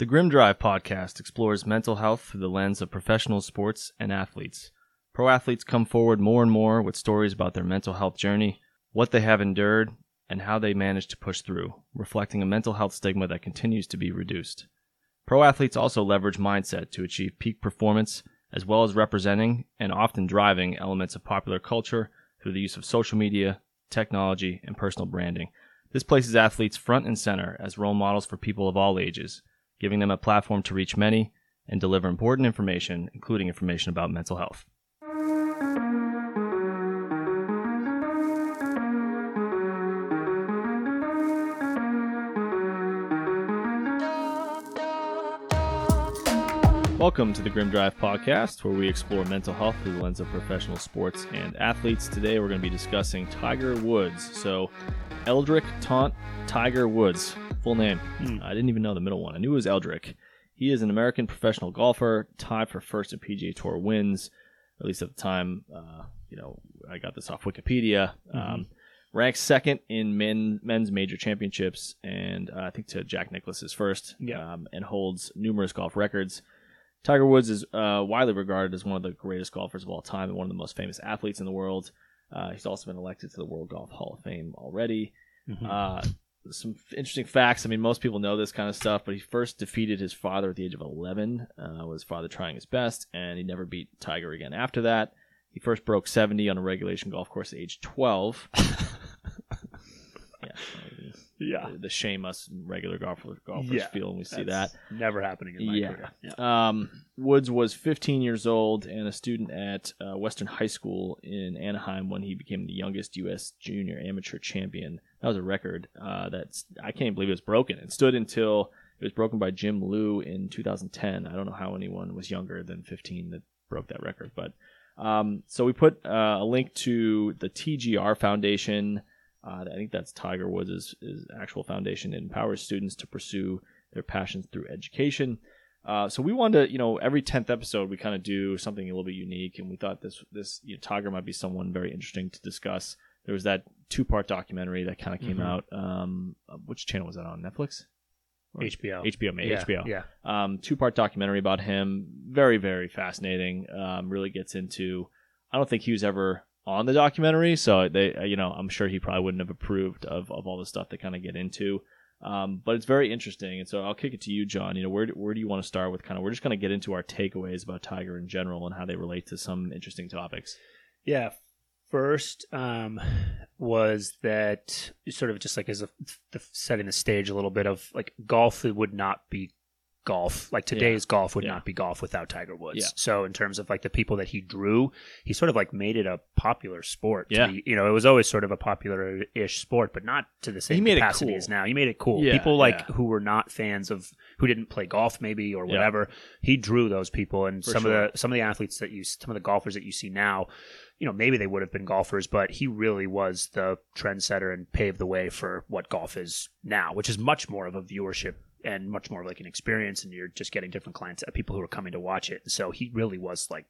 The Grim Drive podcast explores mental health through the lens of professional sports and athletes. Pro athletes come forward more and more with stories about their mental health journey, what they have endured, and how they managed to push through, reflecting a mental health stigma that continues to be reduced. Pro athletes also leverage mindset to achieve peak performance, as well as representing and often driving elements of popular culture through the use of social media, technology, and personal branding. This places athletes front and center as role models for people of all ages, giving them a platform to reach many and deliver important information, including information about mental health. Welcome to the Grim Drive podcast, where we explore mental health through the lens of professional sports and athletes. Today, we're going to be discussing Tiger Woods. So, Eldrick Tont Tiger Woods, full name. Hmm. I didn't even know the middle one. I knew it was Eldrick. He is an American professional golfer, tied for first in PGA Tour wins, at least at the time. Uh, you know, I got this off Wikipedia. Um, ranks second in men men's major championships, and uh, I think to Jack Nicklaus's first. Yeah. Um, and holds numerous golf records. Tiger Woods is uh, widely regarded as one of the greatest golfers of all time and one of the most famous athletes in the world. Uh, he's also been elected to the World Golf Hall of Fame already. Mhm. Some interesting facts. I mean, most people know this kind of stuff, but he first defeated his father at the age of 11, uh, with his father trying his best, and he never beat Tiger again after that. He first broke 70 on a regulation golf course at age 12. yeah. Yeah. The, shame us regular golfers, golfers Yeah, feel when we see that. Never happening in my Yeah. career. Yeah. Um, Woods was 15 years old and a student at uh, Western High School in Anaheim when he became the youngest U.S. junior amateur champion. That was a record uh, that's I can't believe it was broken. It stood until it was broken by Jim Liu in 2010. I don't know how anyone was younger than 15 that broke that record, but um, so we put uh, a link to the TGR Foundation. Uh, I think that's Tiger Woods' his actual foundation. It empowers students to pursue their passions through education. Uh, so we wanted to, you know, every tenth episode we kind of do something a little bit unique, and we thought this this you know, Tiger might be someone very interesting to discuss. There was that two part documentary that kind of came Mhm. out. Um, uh, which channel was that on? Netflix? Or- HBO. HBO, maybe yeah. HBO Yeah. um, two part documentary about him. Very, very fascinating. Um, really gets into. I don't think he was ever on the documentary, so they, uh, you know, I'm sure he probably wouldn't have approved of, of all the stuff they kind of get into. Um, but it's very interesting, and so I'll kick it to you, John. You know, where where do you want to start with? Kind of, we're just going to get into our takeaways about Tiger in general and how they relate to some interesting topics. Yeah. First um, was that sort of just like as a setting the stage a little bit of like golf would not be golf like today's golf would Yeah. not be golf without Tiger Woods. Yeah. So in terms of like the people that he drew, he sort of like made it a popular sport. Yeah. be- you know, it was always sort of a popular-ish sport, but not to the same made it capacity cool. as now. He made it cool. Yeah, people like yeah. who were not fans of who didn't play golf maybe or Yeah. whatever, he drew those people and For some sure. of the some of the athletes that you some of the golfers that you see now you know, maybe they would have been golfers, but he really was the trendsetter and paved the way for what golf is now, which is much more of a viewership and much more of like an experience, and you're just getting different clients, uh, people who are coming to watch it. So he really was like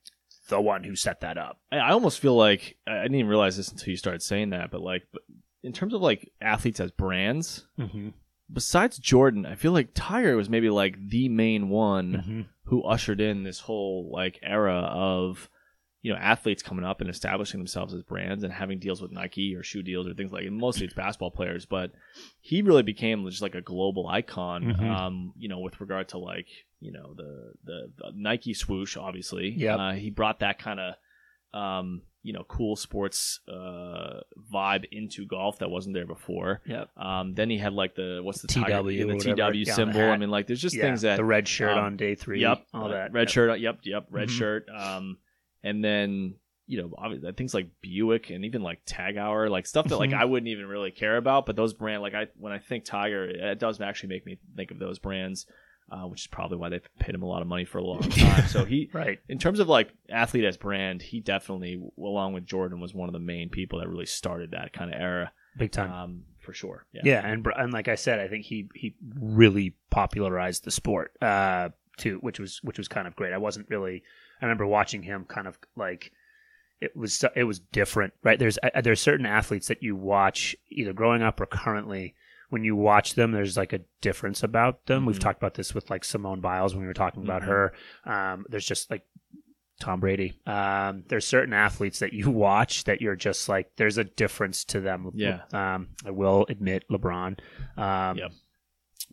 the one who set that up. I, I almost feel like I I didn't even realize this until you started saying that, but like, but in terms of like athletes as brands, Mm-hmm. besides Jordan, I feel like Tiger was maybe like the main one Mm-hmm. who ushered in this whole like era of you know athletes coming up and establishing themselves as brands and having deals with Nike or shoe deals or things like. And mostly it's basketball players, but he really became just like a global icon. Mhm. Um, you know, with regard to like you know the the, the Nike swoosh, obviously. Yep. Uh, he brought that kind of um, you know cool sports uh, vibe into golf that wasn't there before. Yep. Um, then he had like the what's the TW tiger, the TW yeah, symbol. I mean, like there's just yeah, things that the red shirt um, on day three. Yep, all uh, that. red Yep. shirt. Yep, yep, red Mhm. shirt. Um, and then you know things like Buick and even like TAG Heuer, like stuff that like Mhm. I wouldn't even really care about. But those brand, like I when I think Tiger, it does actually make me think of those brands, uh, which is probably why they've paid him a lot of money for a long time. so he. Right. In terms of like athlete as brand, he definitely, along with Jordan, was one of the main people that really started that kind of era, Big time. um, for sure. Yeah, Yeah, and br- and like I said, I think he he really popularized the sport uh, too, which was which was kind of great. I wasn't really. I remember watching him kind of like it was it was different, right? There's uh, there's certain athletes that you watch either growing up or currently when you watch them, there's like a difference about them. We've Mhm. talked about this with like Simone Biles when we were talking about Mhm. her. Um, there's just like Tom Brady. Um, there's certain athletes that you watch that you're just like, there's a difference to them. Yeah. Um, I will admit LeBron. Um, Yep.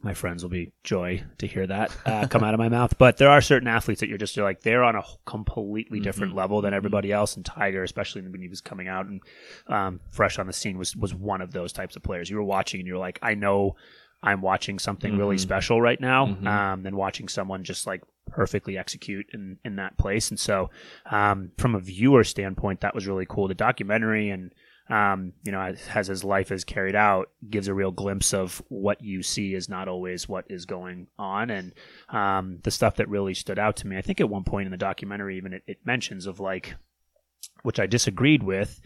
My friends will be joy to hear that uh, come out of my mouth. But there are certain athletes that you're just you're like they're on a completely different Mhm. level than everybody else. And Tiger, especially when he was coming out and um, fresh on the scene, was was one of those types of players. You were watching and you're like, I know I'm watching something really Mhm. special right now, Mhm. um, than watching someone just like perfectly execute in, in that place. And so, um, from a viewer standpoint, that was really cool. The documentary and, um, you know, as, as his life is carried out, gives a real glimpse of what you see is not always what is going on. And, um, the stuff that really stood out to me, I think at one point in the documentary, even it, it mentions of like, which I disagreed with,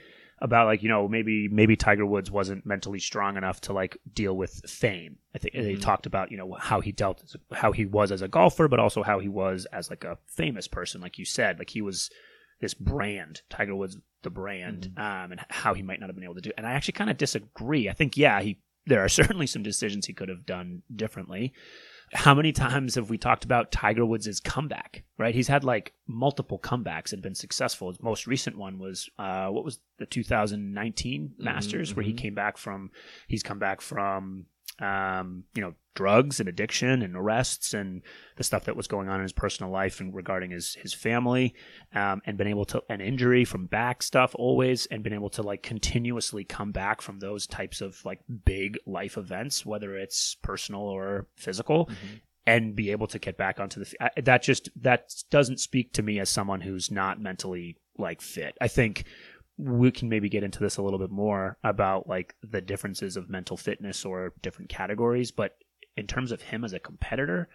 about like you know maybe maybe Tiger Woods wasn't mentally strong enough to like deal with fame. I think they Mhm. talked about you know how he dealt how he was as a golfer, but also how he was as like a famous person, like you said, like he was this brand, Tiger Woods, the brand, um, and how he might not have been able to do. It. And I actually kind of disagree. I think yeah, he there are certainly some decisions he could have done differently. How many times have we talked about Tiger Woods' comeback? Right, he's had like multiple comebacks and been successful. His most recent one was uh, what was the 2019 Masters, where he mhm. came back from. He's come back from um, you know drugs and addiction and arrests and the stuff that was going on in his personal life and regarding his his family, um, and been able to an injury from back stuff always, and been able to like continuously come back from those types of like big life events, whether it's personal or physical and be able to get back onto the I- that just that doesn't speak to me as someone who's not mentally like fit. I think we can maybe get into this a little bit more about like the differences of mental fitness or different categories but in terms of him as a competitor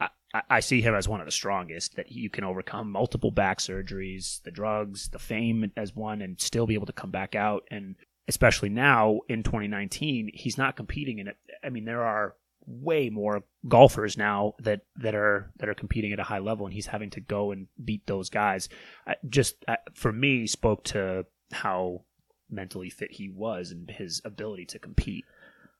I, I- I see him as one of the strongest that you can overcome multiple back surgeries the drugs the fame as one and still be able to come back out. And especially now in 2019 he's not competing in it. I mean there are way more golfers now that that are that are competing at a high level and he's having to go and beat those guys. I, just uh, for me spoke to how mentally fit he was and his ability to compete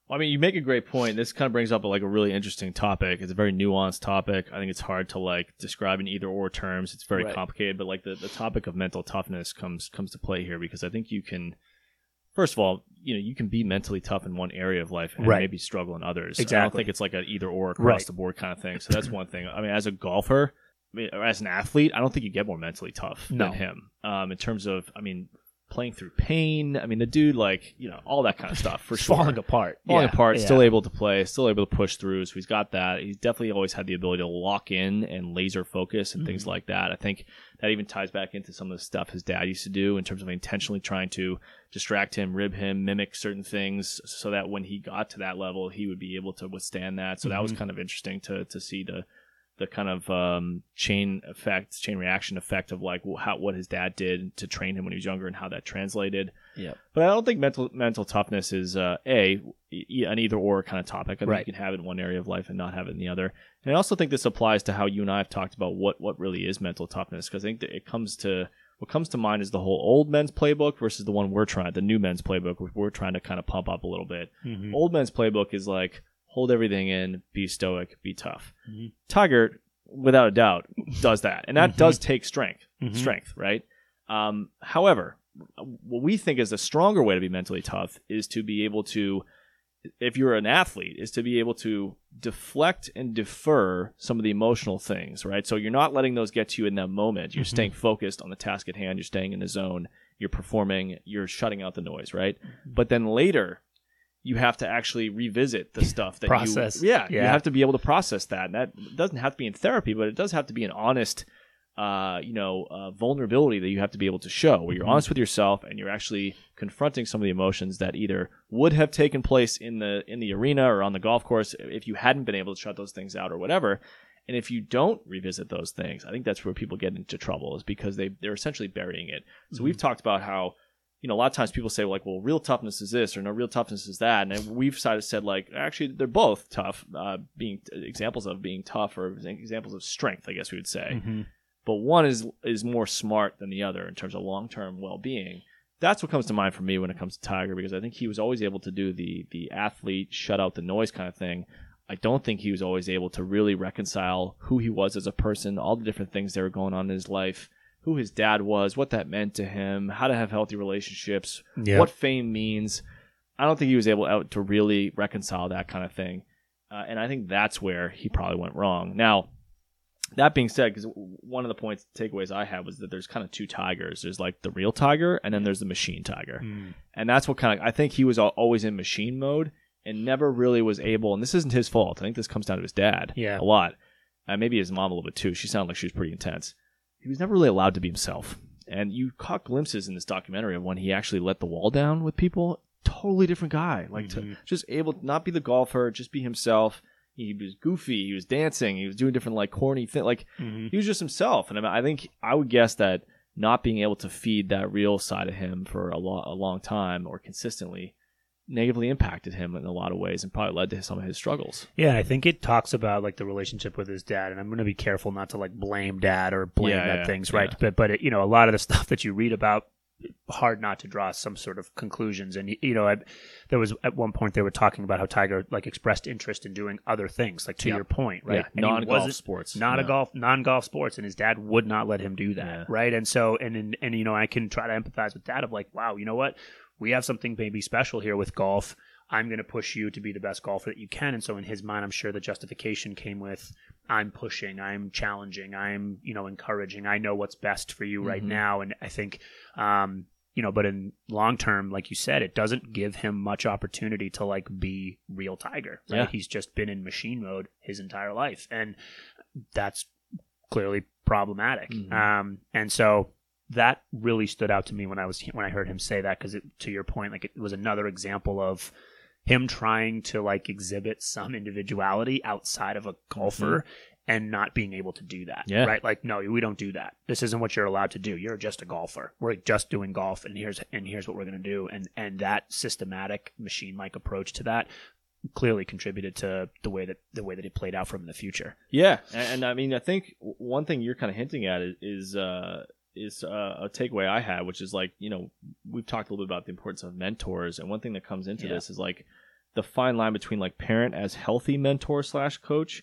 Well, I mean, you make a great point. This kind of brings up like a really interesting topic. It's a very nuanced topic. I think it's hard to like describe in either or terms. It's very Right. complicated, but like the, the topic of mental toughness comes comes to play here because I think you can first of all, you know, you can be mentally tough in one area of life and Right. maybe struggle in others. Exactly. I don't think it's like an either or across Right. the board kind of thing. So that's one thing. I mean, as a golfer, I mean, or as an athlete, I don't think you get more mentally tough No. than him. Um, in terms of, I mean, playing through pain. I mean, the dude, like, you know, all that kind of stuff for sure falling apart falling Yeah, apart, yeah. still able to play, still able to push through. So he's got that. He's definitely always had the ability to lock in and laser focus and things Mhm. like that. I think that even ties back into some of the stuff his dad used to do in terms of intentionally trying to distract him, rib him, mimic certain things so that when he got to that level, he would be able to withstand that. So that was Mhm. kind of interesting to, to see the, the kind of um, chain effect, chain reaction effect of like how what his dad did to train him when he was younger and how that translated. Yep. But I don't think mental mental toughness is uh, a an either or kind of topic. I think Right. you can have it in one area of life and not have it in the other. And I also think this applies to how you and I have talked about what what really is mental toughness because I think that it comes to what comes to mind is the whole old men's playbook versus the one we're trying, the new men's playbook, which we're trying to kind of pump up a little bit. Mhm. Old men's playbook is like hold everything in, be stoic, be tough. Mhm. Tiger, without a doubt, does that, and that Mhm. does take strength Mhm. strength, right? Um, however, what we think is a stronger way to be mentally tough is to be able to, if you're an athlete, is to be able to deflect and defer some of the emotional things, right? So you're not letting those get to you in that moment. You're Mhm. staying focused on the task at hand. You're staying in the zone. You're performing. You're shutting out the noise, right? Mm-hmm. But then later, you have to actually revisit the stuff that Process. you yeah, you have to be able to process that. And that doesn't have to be in therapy but it does have to be an honest uh, you know uh, vulnerability that you have to be able to show where you're Mhm. honest with yourself and you're actually confronting some of the emotions that either would have taken place in the in the arena or on the golf course if you hadn't been able to shut those things out or whatever. And if you don't revisit those things i think that's where people get into trouble is because they they're essentially burying it. So we've talked about how you know, a lot of times people say like, well, real toughness is this or no, real toughness is that. And we've side of said like, actually, they're both tough, uh, being examples of being tough or examples of strength, I guess we would say. Mhm. But one is is more smart than the other in terms of long term well being. that's what comes to mind for me when it comes to Tiger because I think he was always able to do the the athlete shut out the noise kind of thing. I don't think he was always able to really reconcile who he was as a person, all the different things that were going on in his life, who his dad was, what that meant to him, how to have healthy relationships, Yeah. what fame means. I don't think he was able out to really reconcile that kind of thing, uh, and I think that's where he probably went wrong. Now, that being said, because one of the points takeaways I had was that there's kind of two tigers. There's like the real tiger, and then there's the machine tiger, Mm. and that's what kind of I think he was always in machine mode and never really was able. And this isn't his fault. I think this comes down to his dad, Yeah. a lot, and maybe his mom a little bit too. She sounded like she was pretty intense. He was never really allowed to be himself, and you caught glimpses in this documentary of when he actually let the wall down with people. Totally different guy, like to, Mhm. just able to not be the golfer, just be himself. He was goofy. He was dancing. He was doing different like corny thing. Like Mhm. he was just himself. And I, mean, I think I would guess that not being able to feed that real side of him for a, lo- a long time or consistently negatively impacted him in a lot of ways and probably led to some of his struggles. Yeah, I think it talks about like the relationship with his dad, and I'm going to be careful not to like blame dad or blame Yeah, yeah, things, right? yeah. But but it, you know, a lot of the stuff that you read about, hard not to draw some sort of conclusions. And you know, I, there was at one point they were talking about how Tiger like expressed interest in doing other things, like to Yeah. your point, right? Yeah, non-golf sports. not a golf non-golf sports and his dad would not let him do that Yeah. right and so and, and and you know i can try to empathize with that of like wow you know what we have something maybe special here with golf i'm going to push you to be the best golfer that you can and so in his mind i'm sure the justification came with i'm pushing i'm challenging i'm you know encouraging i know what's best for you right Mhm. now and i think um you know but in long term like you said it doesn't give him much opportunity to like be real tiger right Yeah. he's just been in machine mode his entire life and that's clearly problematic. Mhm. Um, and so that really stood out to me when I was when I heard him say that because to your point, like it was another example of him trying to like exhibit some individuality outside of a golfer and not being able to do that. Mm-hmm. Yeah. Right. Like, no, we don't do that. This isn't what you're allowed to do. You're just a golfer. We're just doing golf and here's and here's what we're gonna do. And and that systematic machine like approach to that clearly contributed to the way that the way that it played out for him in the future. Yeah, and, and I mean, I think one thing you're kind of hinting at is is, uh, is uh, a takeaway I had, which is like you know we've talked a little bit about the importance of mentors, and one thing that comes into Yeah. this is like the fine line between like parent as healthy mentor slash coach,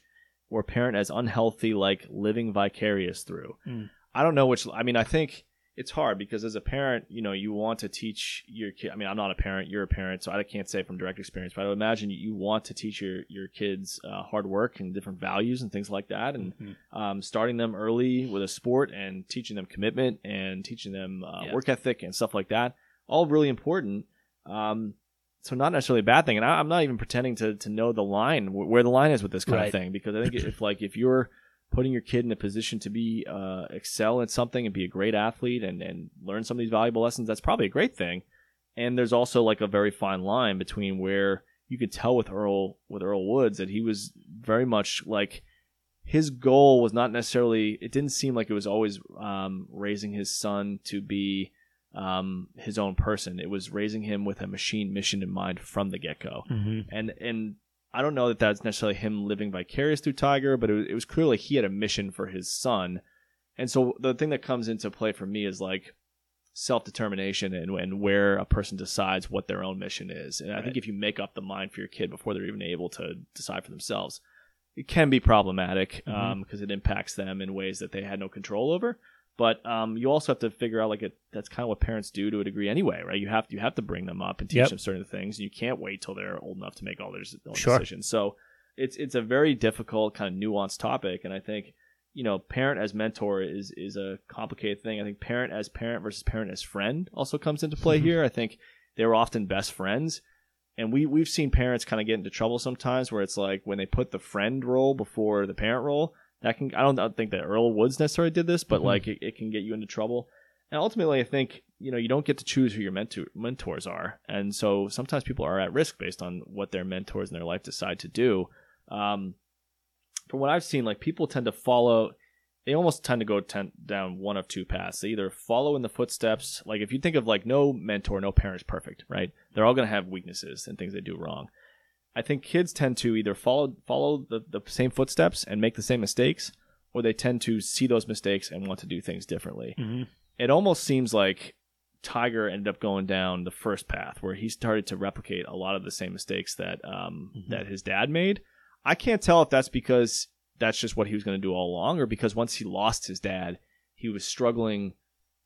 or parent as unhealthy like living vicarious through. Mm. I don't know which. I mean, I think it's hard because as a parent, you know, you want to teach your kid. I mean, I'm not a parent; you're a parent, so I can't say from direct experience. But I would imagine you want to teach your your kids uh, hard work and different values and things like that, and Mhm. um, starting them early with a sport and teaching them commitment and teaching them uh, Yeah. work ethic and stuff like that. All really important. Um, so not necessarily a bad thing. And I, I'm not even pretending to, to know the line wh- where the line is with this kind Right. of thing because I think if like if you're putting your kid in a position to be uh, excel at something and be a great athlete and and learn some of these valuable lessons, that's probably a great thing. And there's also like a very fine line between where you could tell with Earl with Earl Woods that he was very much like his goal was not necessarily it didn't seem like it was always um, raising his son to be um, his own person. It was raising him with a machine mission in mind from the get-go. And and i don't know that that's necessarily him living vicarious through tiger but it was, it was clearly he had a mission for his son. And so the thing that comes into play for me is like self-determination and, and where a person decides what their own mission is. And i think if you make up the mind for your kid before they're even able to decide for themselves it can be problematic mm-hmm. um, because it impacts them in ways that they had no control over. But um, you also have to figure out like it, that's kind of what parents do to a degree anyway, right? You have to, you have to bring them up and teach Yep. them certain things. And you can't wait till they're old enough to make all their own Sure. decisions. So it's it's a very difficult kind of nuanced topic, and I think you know parent as mentor is is a complicated thing. I think parent as parent versus parent as friend also comes into play Mhm. here. I think they're often best friends and we we've seen parents kind of get into trouble sometimes where it's like when they put the friend role before the parent role that can i don't, I don't think that earl woods necessarily did this but Mhm. like it, it can get you into trouble and ultimately i think you know you don't get to choose who your mentor, mentors are and so sometimes people are at risk based on what their mentors in their life decide to do um, from what i've seen like people tend to follow they almost tend to go ten, down one of two paths. They either follow in the footsteps, like if you think of like no mentor, no parent is perfect, right? They're all going to have weaknesses and things they do wrong. I think kids tend to either follow follow the, the same footsteps and make the same mistakes, or they tend to see those mistakes and want to do things differently. Mhm. It almost seems like Tiger ended up going down the first path where he started to replicate a lot of the same mistakes that um, Mhm. that his dad made. I can't tell if that's because that's just what he was going to do all along, or because once he lost his dad, he was struggling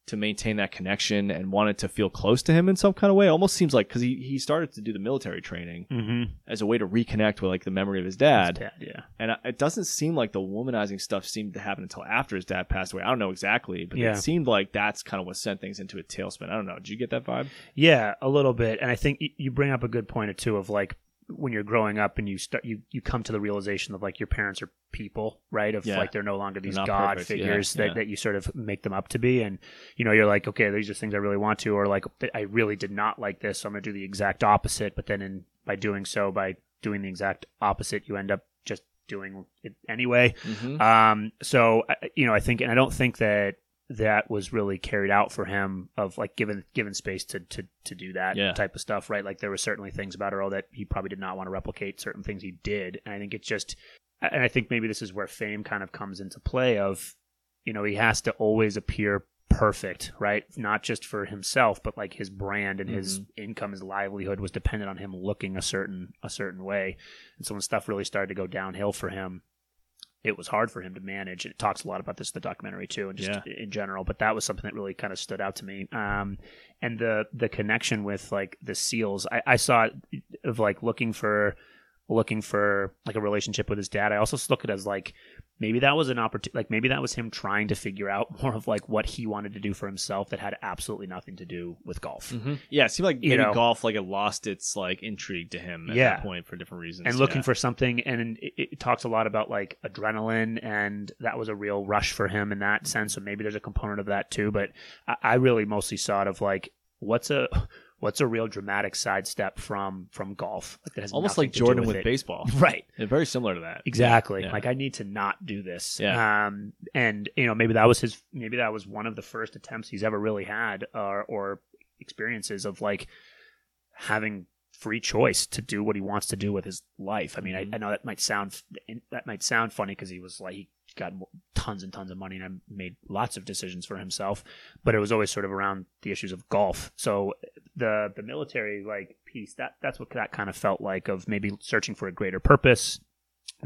to maintain that connection and wanted to feel close to him in some kind of way. It almost seems like because he, he started to do the military training Mm-hmm. as a way to reconnect with like the memory of his dad. Dad, yeah. And I- it doesn't seem like the womanizing stuff seemed to happen until after his dad passed away. I don't know exactly, but Yeah. it seemed like that's kind of what sent things into a tailspin. I don't know. Did you get that vibe? Yeah, a little bit. And I think y- you bring up a good point or two of like when you're growing up and you start you, you come to the realization of like your parents are people, right? Of Yeah. like they're no longer these god perfect. Yeah, figures that, yeah. that you sort of make them up to be. And you know, you're like, okay, these are things I really want to, or like I really did not like this, so I'm gonna do the exact opposite. But then in by doing so, by doing the exact opposite, you end up just doing it anyway. Mm-hmm. Um, so you know, I think, and I don't think that that was really carried out for him of like given given space to to to do that Yeah. type of stuff, right? Like there were certainly things about Earl that he probably did not want to replicate. Certain things he did, and I think it's just, and I think maybe this is where fame kind of comes into play. Of, you know, he has to always appear perfect, right? Not just for himself, but like his brand and his mm-hmm. income, his livelihood was dependent on him looking a certain a certain way. And so when stuff really started to go downhill for him, it was hard for him to manage. It talks a lot about this in the documentary too, and just Yeah. in general. But that was something that really kind of stood out to me. Um, and the the connection with like the seals, I, I saw it of like looking for looking for like a relationship with his dad. I also look at it as like maybe that was an opportunity. Like maybe that was him trying to figure out more of like what he wanted to do for himself that had absolutely nothing to do with golf. Mm-hmm. Yeah, it seemed like You know. golf like it lost its like intrigue to him at Yeah. that point for different reasons. and looking yeah. for something and it, it talks a lot about like adrenaline and that was a real rush for him in that sense so maybe there's a component of that too but i, I really mostly saw it of like what's a what's a real dramatic sidestep from from golf like that has almost like Jordan with, it. baseball. right Yeah, very similar to that. Exactly. Yeah. Like I need to not do this. Yeah. Um, and you know maybe that was his. Maybe that was one of the first attempts he's ever really had, or or experiences of like having free choice to do what he wants to do with his life. I mean, Mhm. I, I know that might sound that might sound funny because he was like he got tons and tons of money and made lots of decisions for himself, but it was always sort of around the issues of golf. So the the military like piece that that's what that kind of felt like of maybe searching for a greater purpose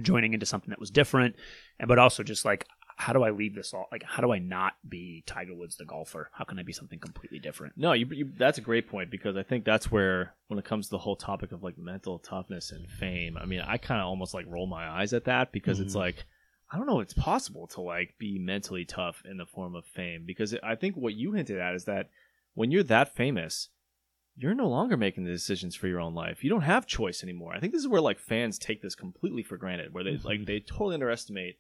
joining into something that was different and but also just like how do i leave this all like how do i not be tiger woods the golfer how can i be something completely different No, you, you, that's a great point because I think that's where, when it comes to the whole topic of like mental toughness and fame, I mean, I kind of almost like roll my eyes at that because it's Mhm. like, I don't know if it's possible to like be mentally tough in the form of fame because I think what you hinted at is that when you're that famous, you're no longer making the decisions for your own life. You don't have choice anymore. I think this is where like fans take this completely for granted, where they like Mhm. they totally underestimate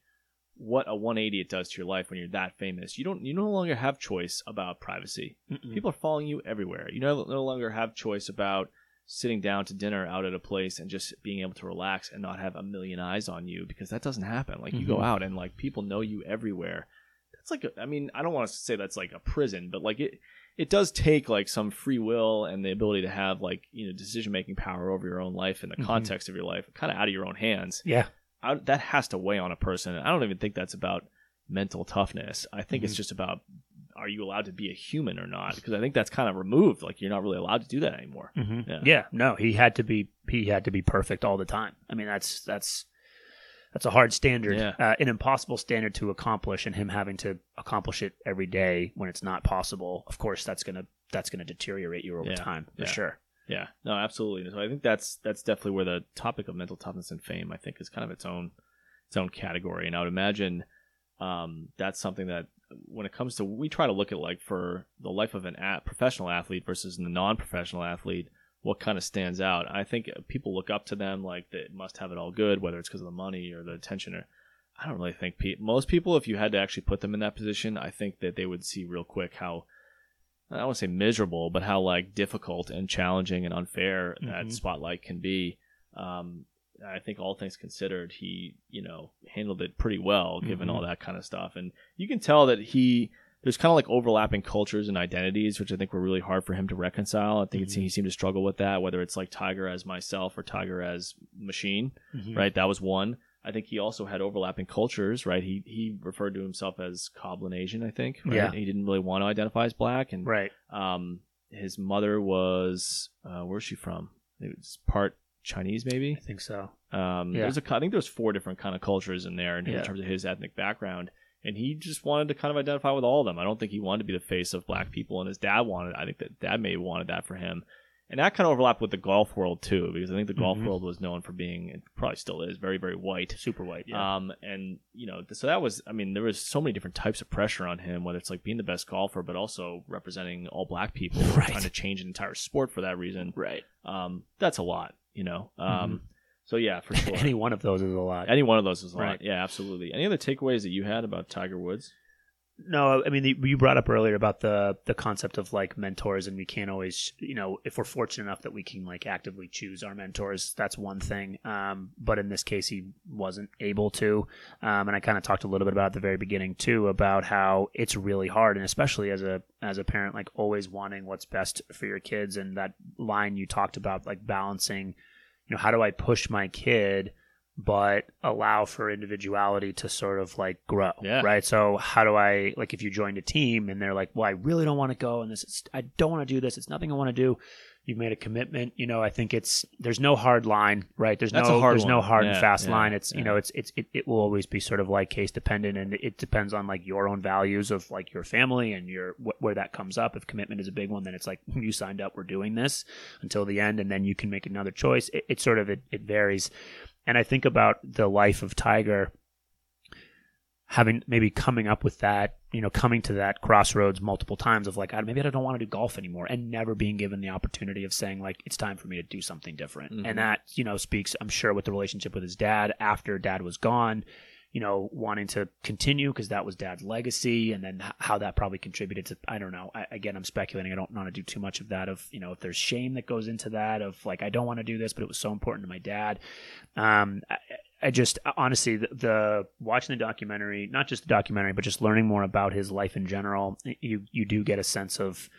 what a 180 it does to your life when you're that famous. You don't you no longer have choice about privacy. People are following you everywhere. You no, no longer have choice about sitting down to dinner out at a place and just being able to relax and not have a million eyes on you because that doesn't happen. Like you go Mhm. out and like people know you everywhere. That's like a, I mean, I don't want to say that's like a prison, but like it it does take like some free will and the ability to have like, you know, decision making power over your own life and the Mhm. context of your life kind of out of your own hands. yeah I, that has to weigh on a person. I don't even think that's about mental toughness. I think it's Mhm. just about are you allowed to be a human or not? Because I think that's kind of removed. Like you're not really allowed to do that anymore. Mhm. Yeah. yeah no he had to be he had to be perfect all the time i mean that's that's that's a hard standard Yeah. uh, an impossible standard to accomplish and him having to accomplish it every day when it's not possible of course that's gonna that's gonna deteriorate you over Yeah. time for sure Yeah, no, absolutely. So I think that's that's definitely where the topic of mental toughness and fame, I think, is kind of its own its own category. And I would imagine um, that's something that when it comes to we try to look at like for the life of an at, professional athlete versus the non-professional athlete, what kind of stands out. I think people look up to them like they must have it all good, whether it's because of the money or the attention or. I don't really think pe- most people, if you had to actually put them in that position, I think that they would see real quick how I don't want to say miserable, but how like difficult and challenging and unfair that Mhm. spotlight can be. Um, I think all things considered, he you know handled it pretty well given Mhm. all that kind of stuff, and you can tell that he there's kind of like overlapping cultures and identities, which I think were really hard for him to reconcile. I think it's, Mhm. he seemed to struggle with that, whether it's like Tiger as myself or Tiger as machine Mhm. right? That was one. I think he also had overlapping cultures, right? He he referred to himself as Cablinasian, I think. Right? Yeah. He didn't really want to identify as black, and right um, his mother was uh, where's she from? It was part Chinese, maybe. I think so. Um, Yeah. There's a, I think there's four different kind of cultures in there in, in terms of his ethnic background, and he just wanted to kind of identify with all of them. I don't think he wanted to be the face of black people, and his dad wanted. I think that dad may have wanted that for him, and that kind of overlapped with the golf world too, because I think the golf Mhm. world was known for being, and probably still is, very very white. Super white. Yeah. Um, and you know, so that was, I mean, there was so many different types of pressure on him, whether it's like being the best golfer, but also representing all black people, Right. trying to change an entire sport for that reason. right. Um, that's a lot, you know. Um, Mm-hmm. so yeah, for sure. Any one of those is a lot. Any one of those is a lot. Yeah, absolutely. Any other takeaways that you had about Tiger Woods? No, I mean the, you brought up earlier about the the concept of like mentors, and we can't always, you know, if we're fortunate enough that we can like actively choose our mentors, that's one thing. Um, but in this case, he wasn't able to, um, and I kind of talked a little bit about at the very beginning too about how it's really hard, and especially as a as a parent, like always wanting what's best for your kids, and that line you talked about, like balancing, you know, how do I push my kid but allow for individuality to sort of like grow. Yeah. Right. So how do I like if you joined a team and they're like, well, I really don't want to go and this is, I don't want to do this. It's nothing I want to do. You've made a commitment. You know, I think it's there's no hard line, right? There's That's no there's no one. hard and fast yeah, line. It's you know, it's it's it, it will always be sort of like case dependent and it depends on like your own values of like your family and your wh- where that comes up. If commitment is a big one, then it's like you signed up, we're doing this until the end, and then you can make another choice. It, it sort of it, it varies. And I think about the life of Tiger having maybe coming up with that, you know, coming to that crossroads multiple times of like, "Ah, maybe I don't want to do golf anymore, and never being given the opportunity of saying like, it's time for me to do something different. Mhm. And that, you know, speaks, I'm sure, with the relationship with his dad after dad was gone, you know, wanting to continue because that was dad's legacy, and then how that probably contributed to, I don't know. I, again, I'm speculating. I don't want to do too much of that. Of you know, if there's shame that goes into that, of like, I don't want to do this, but it was so important to my dad. Um, I, I just honestly the, the watching the documentary, not just the documentary, but just learning more about his life in general, you you do get a sense of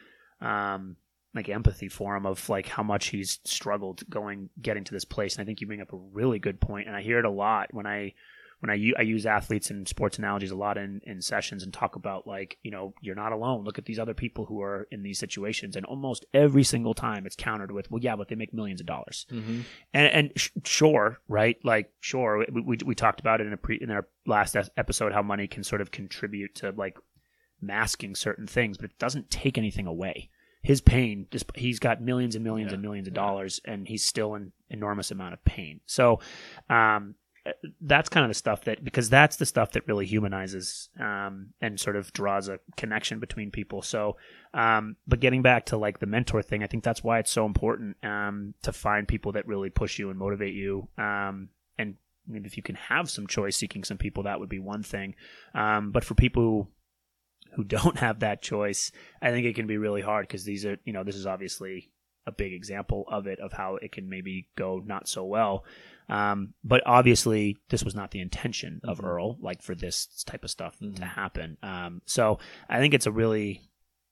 um like empathy for him of like how much he's struggled going getting to this place. And I think you bring up a really good point, and I hear it a lot when I when I, u- I use athletes and sports analogies a lot in, in sessions and talk about like you know you're not alone. Look at these other people who are in these situations, and almost every single time it's countered with, well, yeah, but they make millions of dollars Mm-hmm. and and sh- sure, right? Like sure, we, we we talked about it in a pre in our last episode how money can sort of contribute to like masking certain things, but it doesn't take anything away. His pain, he's got millions and millions Yeah, and millions of dollars, and he's still in enormous amount of pain. So, um, that's kind of the stuff that because that's the stuff that really humanizes um, and sort of draws a connection between people. So, um, but getting back to like the mentor thing, I think that's why it's so important um, to find people that really push you and motivate you. Um, and maybe if you can have some choice, seeking some people, that would be one thing. Um, but for people who who don't have that choice, I think it can be really hard because these are, you know, this is obviously a big example of it of how it can maybe go not so well. Um, but obviously, this was not the intention of Mhm. Earl, like for this type of stuff to Mhm. happen. Um, so I think it's a really,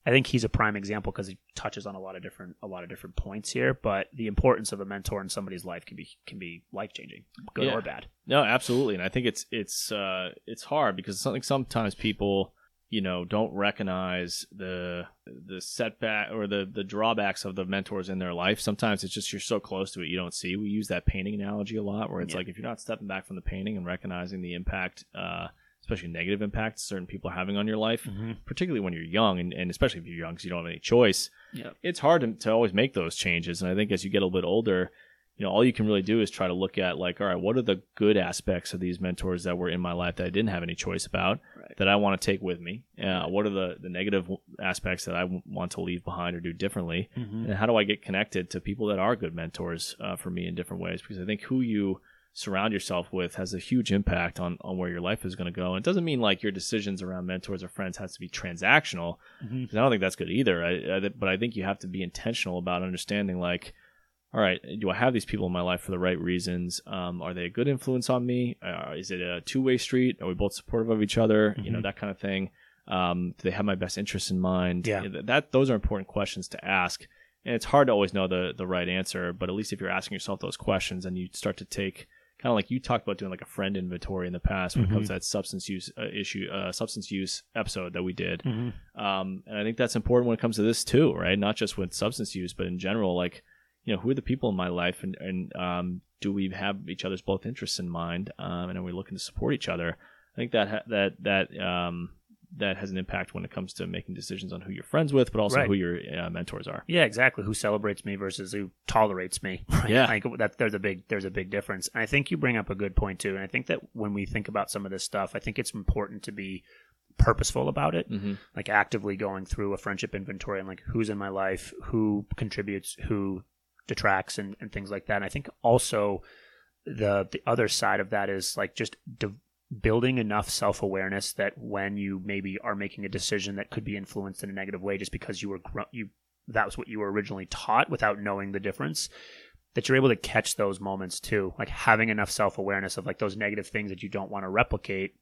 I think he's a prime example because he touches on a lot of different, a lot of different points here. But the importance of a mentor in somebody's life can be can be life changing, good Yeah. or bad. No, absolutely, and I think it's it's uh, it's hard because something sometimes people you know don't recognize the the setback or the the drawbacks of the mentors in their life. Sometimes it's just you're so close to it you don't see. We use that painting analogy a lot, where it's Yeah. like if you're not stepping back from the painting and recognizing the impact, uh, especially negative impact certain people are having on your life, Mm-hmm. particularly when you're young, and, and especially if you're young because you don't have any choice Yeah. it's hard to, to always make those changes. And I think as you get a little bit older, you know, all you can really do is try to look at like, all right, what are the good aspects of these mentors that were in my life that I didn't have any choice about Right. that I want to take with me? Uh, what are the, the negative aspects that I w- want to leave behind or do differently? Mm-hmm. And how do I get connected to people that are good mentors uh, for me in different ways? Because I think who you surround yourself with has a huge impact on, on where your life is going to go. And it doesn't mean like your decisions around mentors or friends has to be transactional. Mhm. 'cause I don't think that's good either. I, I, but I think you have to be intentional about understanding like, all right, do I have these people in my life for the right reasons? Um, are they a good influence on me? Uh, is it a two way street? Are we both supportive of each other? You know, Mhm. that kind of thing. Um, do they have my best interests in mind? Yeah. Th- that those are important questions to ask. And it's hard to always know the the right answer, but at least if you're asking yourself those questions and you start to take kind of like you talked about doing like a friend inventory in the past when it Mm-hmm. comes to that substance use uh, issue, uh, substance use episode that we did. Mm-hmm. Um, and I think that's important when it comes to this too, right? Not just with substance use, but in general, like, you know, who are the people in my life and, and um, do we have each other's both interests in mind? Um, and are we looking to support each other? I think that, ha- that, that, um, that has an impact when it comes to making decisions on who you're friends with, but also Right. who your uh, mentors are. Yeah, exactly. Who celebrates me versus who tolerates me? Right? Yeah. like that. There's a big there's a big difference. And I think you bring up a good point too. And I think that when we think about some of this stuff, I think it's important to be purposeful about it. Mm-hmm. Like actively going through a friendship inventory and like who's in my life, who contributes, who detracts, and, and things like that. And I think also the the other side of that is like just de- building enough self awareness that when you maybe are making a decision that could be influenced in a negative way just because you were gr- you that was what you were originally taught without knowing the difference that you're able to catch those moments too like having enough self awareness of like those negative things that you don't want to replicate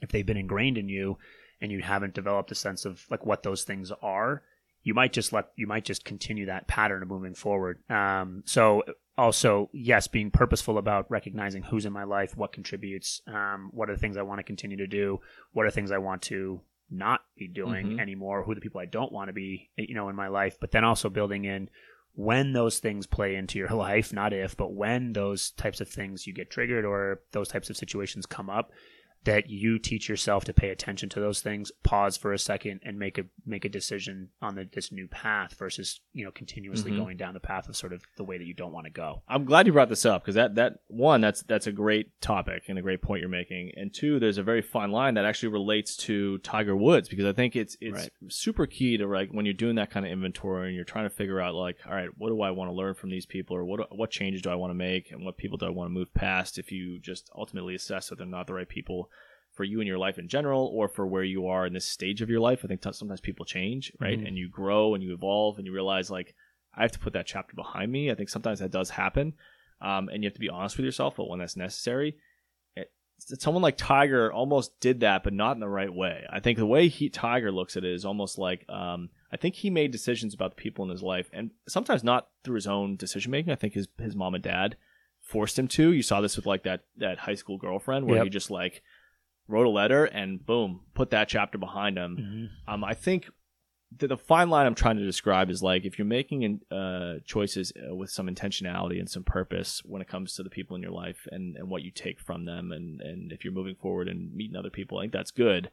if they've been ingrained in you and you haven't developed a sense of like what those things are you might just let you might just continue that pattern of moving forward um, so also yes being purposeful about recognizing who's in my life what contributes um, what are the things i want to continue to do what are things i want to not be doing Mhm. anymore who are the people i don't want to be you know in my life but then also building in when those things play into your life not if but when those types of things you get triggered or those types of situations come up that you teach yourself to pay attention to those things pause for a second and make a make a decision on the, this new path versus you know continuously Mhm. going down the path of sort of the way that you don't want to go I'm glad you brought this up because that that one that's that's a great topic and a great point you're making, and two, there's a very fine line that actually relates to Tiger Woods because I think it's it's Right. super key to like when you're doing that kind of inventory and you're trying to figure out like, all right, what do I want to learn from these people, or what what changes do I want to make, and what people do I want to move past? If you just ultimately assess that they're not the right people for you in your life in general or for where you are in this stage of your life. I think t- sometimes people change, right? Mhm. And you grow and you evolve and you realize like I have to put that chapter behind me. I think sometimes that does happen. Um, and you have to be honest with yourself, but when that's necessary, it, someone like Tiger almost did that, but not in the right way. I think the way he Tiger looks at it is almost like um, I think he made decisions about the people in his life, and sometimes not through his own decision making. I think his his mom and dad forced him to. You saw this with like that that high school girlfriend where Yep. he just like wrote a letter and boom, put that chapter behind him. Um, I think the, the fine line I'm trying to describe is like if you're making uh, choices uh, with some intentionality and some purpose when it comes to the people in your life and, and what you take from them, and, and if you're moving forward and meeting other people, I think that's good.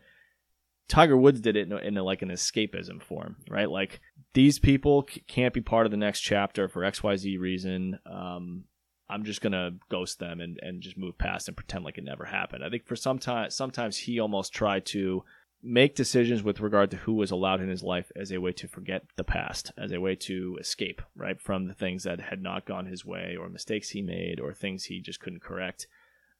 Tiger Woods did it in, a, in a, like an escapism form, right? Like these people c- can't be part of the next chapter for X Y Z reason. Um, I'm just gonna ghost them and, and just move past and pretend like it never happened. I think for some time, sometimes he almost tried to make decisions with regard to who was allowed in his life as a way to forget the past, as a way to escape, right, from the things that had not gone his way or mistakes he made or things he just couldn't correct.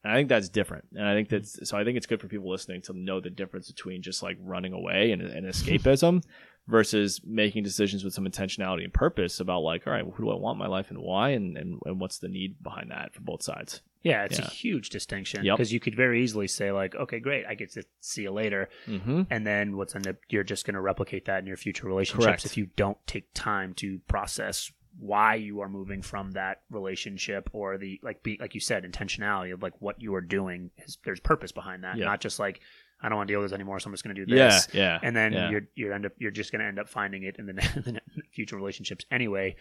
And I think that's different. And I think that's so I think it's good for people listening to know the difference between just like running away and, and escapism versus making decisions with some intentionality and purpose about like, all right, well, who do I want in my life and why and, and, and what's the need behind that for both sides. Yeah, it's Yeah. a huge distinction Yep. because you could very easily say like, okay, great, I get to see you later, Mm-hmm. and then what's end up you're just going to replicate that in your future relationships Correct. if you don't take time to process why you are moving from that relationship or the like be like you said intentionality of like what you are doing is there's purpose behind that Yeah. not just like I don't want to deal with this anymore so I'm just going to do this yeah. yeah. and then yeah. you're you're end up you're just going to end up finding it in the, the future relationships anyway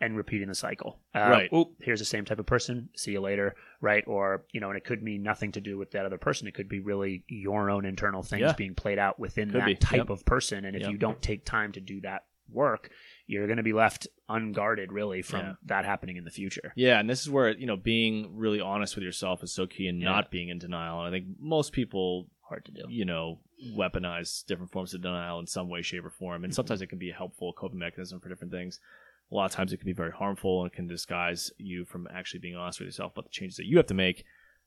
and repeating the cycle uh, Right. oop, here's the same type of person see you later right or you know and it could mean nothing to do with that other person it could be really your own internal things Yeah. being played out within Could that be. type Yep. of person and if Yep. you don't take time to do that work you're going to be left unguarded really from Yeah. that happening in the future Yeah, and this is where you know being really honest with yourself is so key, and Yeah. not being in denial. And I think most people, hard to do you know, weaponize different forms of denial in some way, shape, or form. And mm-hmm. sometimes it can be a helpful coping mechanism for different things. A lot of times it can be very harmful and can disguise you from actually being honest with yourself about the changes that you have to make.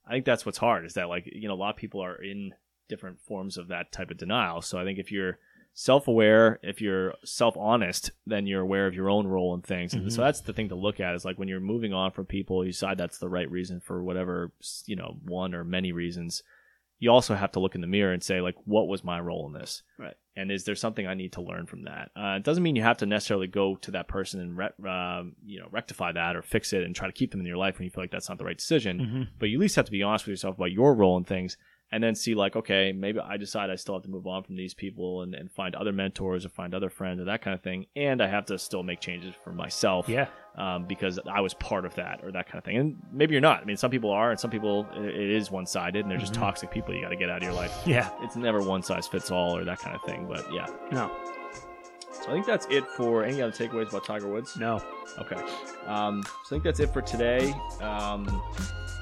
I think that's what's hard is that like you know a lot of people are in different forms of that type of denial. So I think if you're self-aware, if you're self-honest, then you're aware of your own role in things. And so Mhm. that's the thing to look at is like when you're moving on from people, you decide that's the right reason for whatever, you know, one or many reasons. you also have to look in the mirror and say like, what was my role in this? Right. And is there something I need to learn from that? Uh, it doesn't mean you have to necessarily go to that person and re- um, you know rectify that or fix it and try to keep them in your life when you feel like that's not the right decision. Mm-hmm. But you at least have to be honest with yourself about your role in things and then see like okay maybe i decide i still have to move on from these people and, and find other mentors or find other friends or that kind of thing and i have to still make changes for myself Yeah. um, because i was part of that or that kind of thing and maybe you're not i mean some people are and some people it is one-sided and they're just Mhm. toxic people you got to get out of your life Yeah. it's never one size fits all or that kind of thing but yeah No. so i think that's it for any other takeaways about tiger woods No. Okay. Um, so I think that's it for today. Um,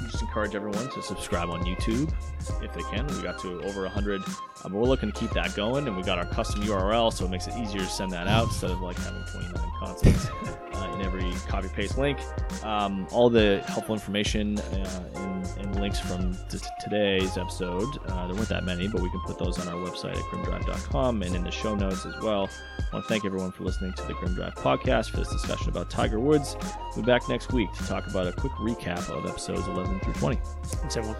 just encourage everyone to subscribe on YouTube if they can. We got to over 100. Um, we're looking to keep that going, and we got our custom URL, so it makes it easier to send that out instead of like having 29 constants uh, in every copy paste link. Um, all the helpful information uh, and, and links from t- today's episode. Uh, there weren't that many, but we can put those on our website at grimdrive.com and in the show notes as well. I want to thank everyone for listening to the Grim Drive podcast for this discussion about Tiger Woods. We'll be back next week to talk about a quick recap of episodes 11 through 20. Thanks, everyone.